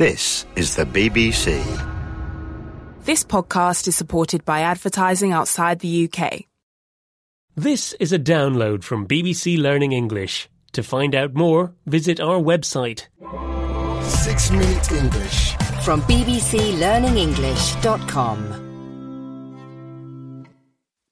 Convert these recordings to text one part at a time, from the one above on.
This is the BBC. This podcast is supported by advertising outside the UK. This is a download from BBC Learning English. To find out more, visit our website. Six Minute English. from bbclearningenglish.com.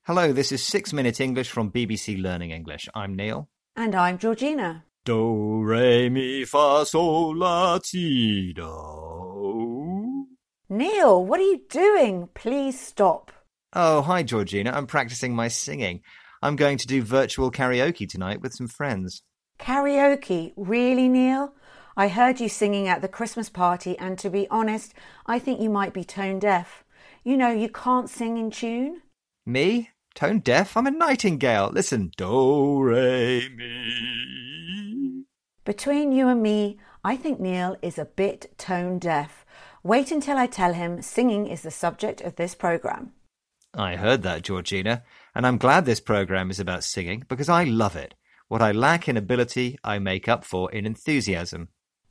Hello, this is 6 Minute English from BBC Learning English. I'm Neil. And I'm Georgina. Do, re, mi, fa, sol, la, ti, do. Neil, what are you doing? Please stop. Oh, hi, Georgina. I'm practicing my singing. I'm going to do virtual karaoke tonight with some friends. Karaoke? Really, Neil? I heard you singing at the Christmas party, and to be honest, I think you might be tone deaf. You know, you can't sing in tune. Me? Tone deaf? I'm a nightingale. Listen. Do, re, mi. Between you and me, I think Neil is a bit tone deaf. Wait until I tell him singing is the subject of this programme. I heard that, Georgina, and I'm glad this program is about singing because I love it. What I lack in ability, I make up for in enthusiasm.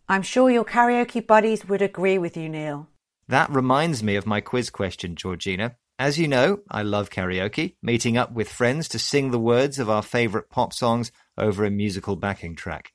I'm sure your karaoke buddies would agree with you, Neil. That reminds me of my quiz question, Georgina. As you know, I love karaoke, meeting up with friends to sing the words of our favourite pop songs over a musical backing track.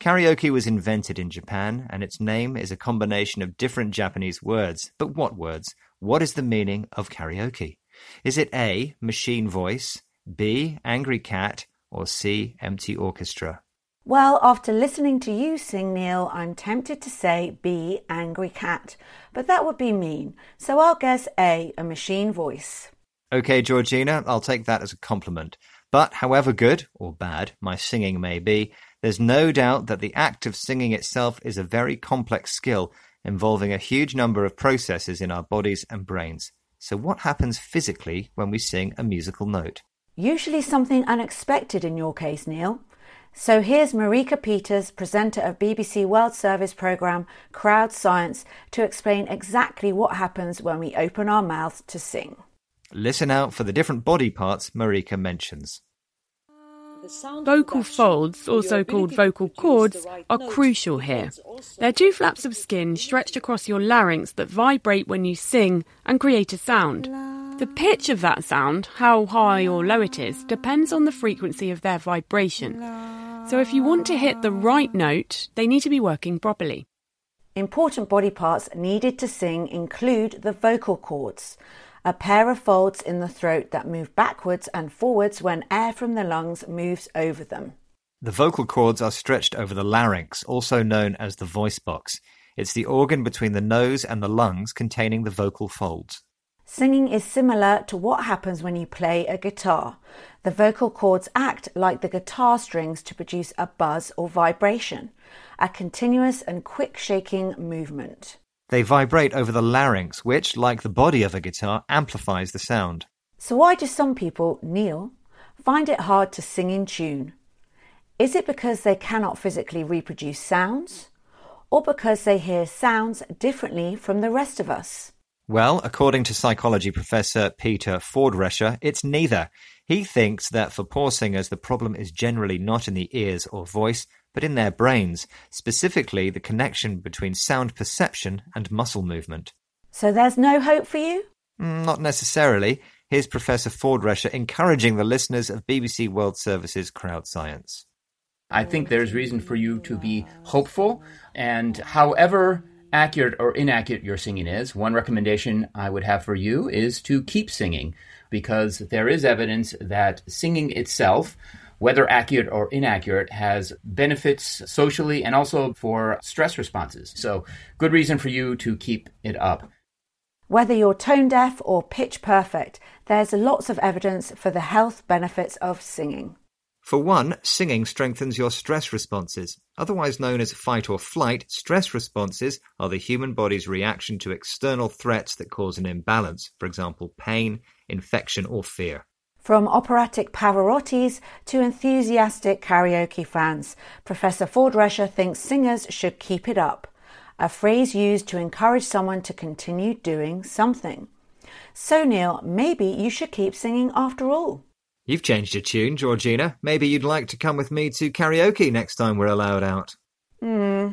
Karaoke was invented in Japan, and its name is a combination of different Japanese words. But what words? What is the meaning of karaoke? Is it A, machine voice, B, angry cat, or C, empty orchestra? Well, after listening to you sing, Neil, I'm tempted to say B, angry cat, but that would be mean. So I'll guess A, a machine voice. Okay, Georgina, I'll take that as a compliment. But however good, or bad, my singing may be, there's no doubt that the act of singing itself is a very complex skill involving a huge number of processes in our bodies and brains. So what happens physically when we sing a musical note? Usually something unexpected in your case, Neil. So here's Marika Peters, presenter of BBC World Service programme Crowd Science, to explain exactly what happens when we open our mouths to sing. Listen out for the different body parts Marika mentions. Vocal folds, also called vocal cords, are crucial here. They're two flaps of skin stretched across your larynx that vibrate when you sing and create a sound. The pitch of that sound, how high or low it is, depends on the frequency of their vibration. So if you want to hit the right note, they need to be working properly. Important body parts needed to sing include the vocal cords, a pair of folds in the throat that move backwards and forwards when air from the lungs moves over them. The vocal cords are stretched over the larynx, also known as the voice box. It's the organ between the nose and the lungs containing the vocal folds. Singing is similar to what happens when you play a guitar. The vocal cords act like the guitar strings to produce a buzz or vibration, a continuous and quick shaking movement. They vibrate over the larynx, which, like the body of a guitar, amplifies the sound. So, why do some people, Neil, find it hard to sing in tune? Is it because they cannot physically reproduce sounds? Or because they hear sounds differently from the rest of us? Well, according to psychology professor Peter Pfordresher, it's neither. He thinks that for poor singers, the problem is generally not in the ears or voice, but in their brains, specifically the connection between sound perception and muscle movement. So, there's no hope for you? Mm, Not necessarily. Here's Professor Pfordresher encouraging the listeners of BBC World Service's Crowd Science. I think there's reason for you to be hopeful. And however accurate or inaccurate your singing is, one recommendation I would have for you is to keep singing because there is evidence that singing itself, whether accurate or inaccurate, has benefits socially and also for stress responses. So, good reason for you to keep it up. Whether you're tone deaf or pitch perfect, there's lots of evidence for the health benefits of singing. For one, singing strengthens your stress responses. Otherwise known as fight or flight, stress responses are the human body's reaction to external threats that cause an imbalance, for example, pain, infection, or fear. From operatic Pavarottis to enthusiastic karaoke fans, Professor Pfordresher thinks singers should keep it up, a phrase used to encourage someone to continue doing something. So, Neil, maybe you should keep singing after all. You've changed your tune, Georgina. Maybe you'd like to come with me to karaoke next time we're allowed out. Hmm.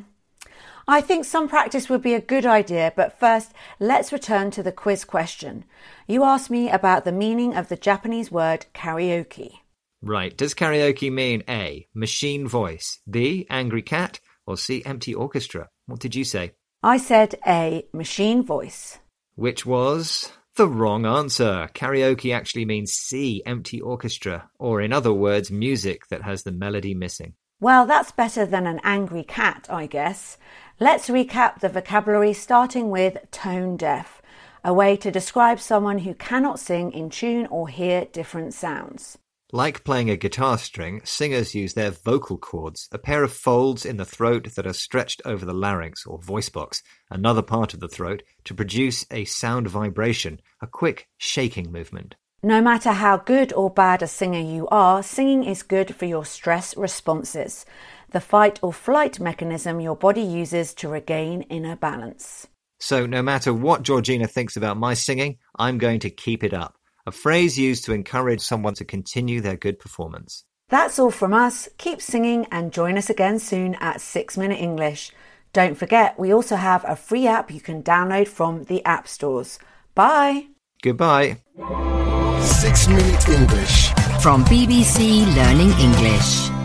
I think some practice would be a good idea, but first, let's return to the quiz question. You asked me about the meaning of the Japanese word karaoke. Right. Does karaoke mean A, machine voice, B, angry cat, or C, empty orchestra? What did you say? I said A, machine voice. Which was the wrong answer. Karaoke actually means C, empty orchestra, or in other words, music that has the melody missing. Well, that's better than an angry cat, I guess. Let's recap the vocabulary starting with tone deaf, a way to describe someone who cannot sing in tune or hear different sounds. Like playing a guitar string, singers use their vocal cords, a pair of folds in the throat that are stretched over the larynx or voice box, another part of the throat, to produce a sound vibration, a quick shaking movement. No matter how good or bad a singer you are, singing is good for your stress responses the fight or flight mechanism your body uses to regain inner balance. So, no matter what Georgina thinks about my singing, I'm going to keep it up. A phrase used to encourage someone to continue their good performance. That's all from us. Keep singing and join us again soon at 6 Minute English. Don't forget, we also have a free app you can download from the app stores. Bye. Goodbye. 6 Minute English. From BBC Learning English.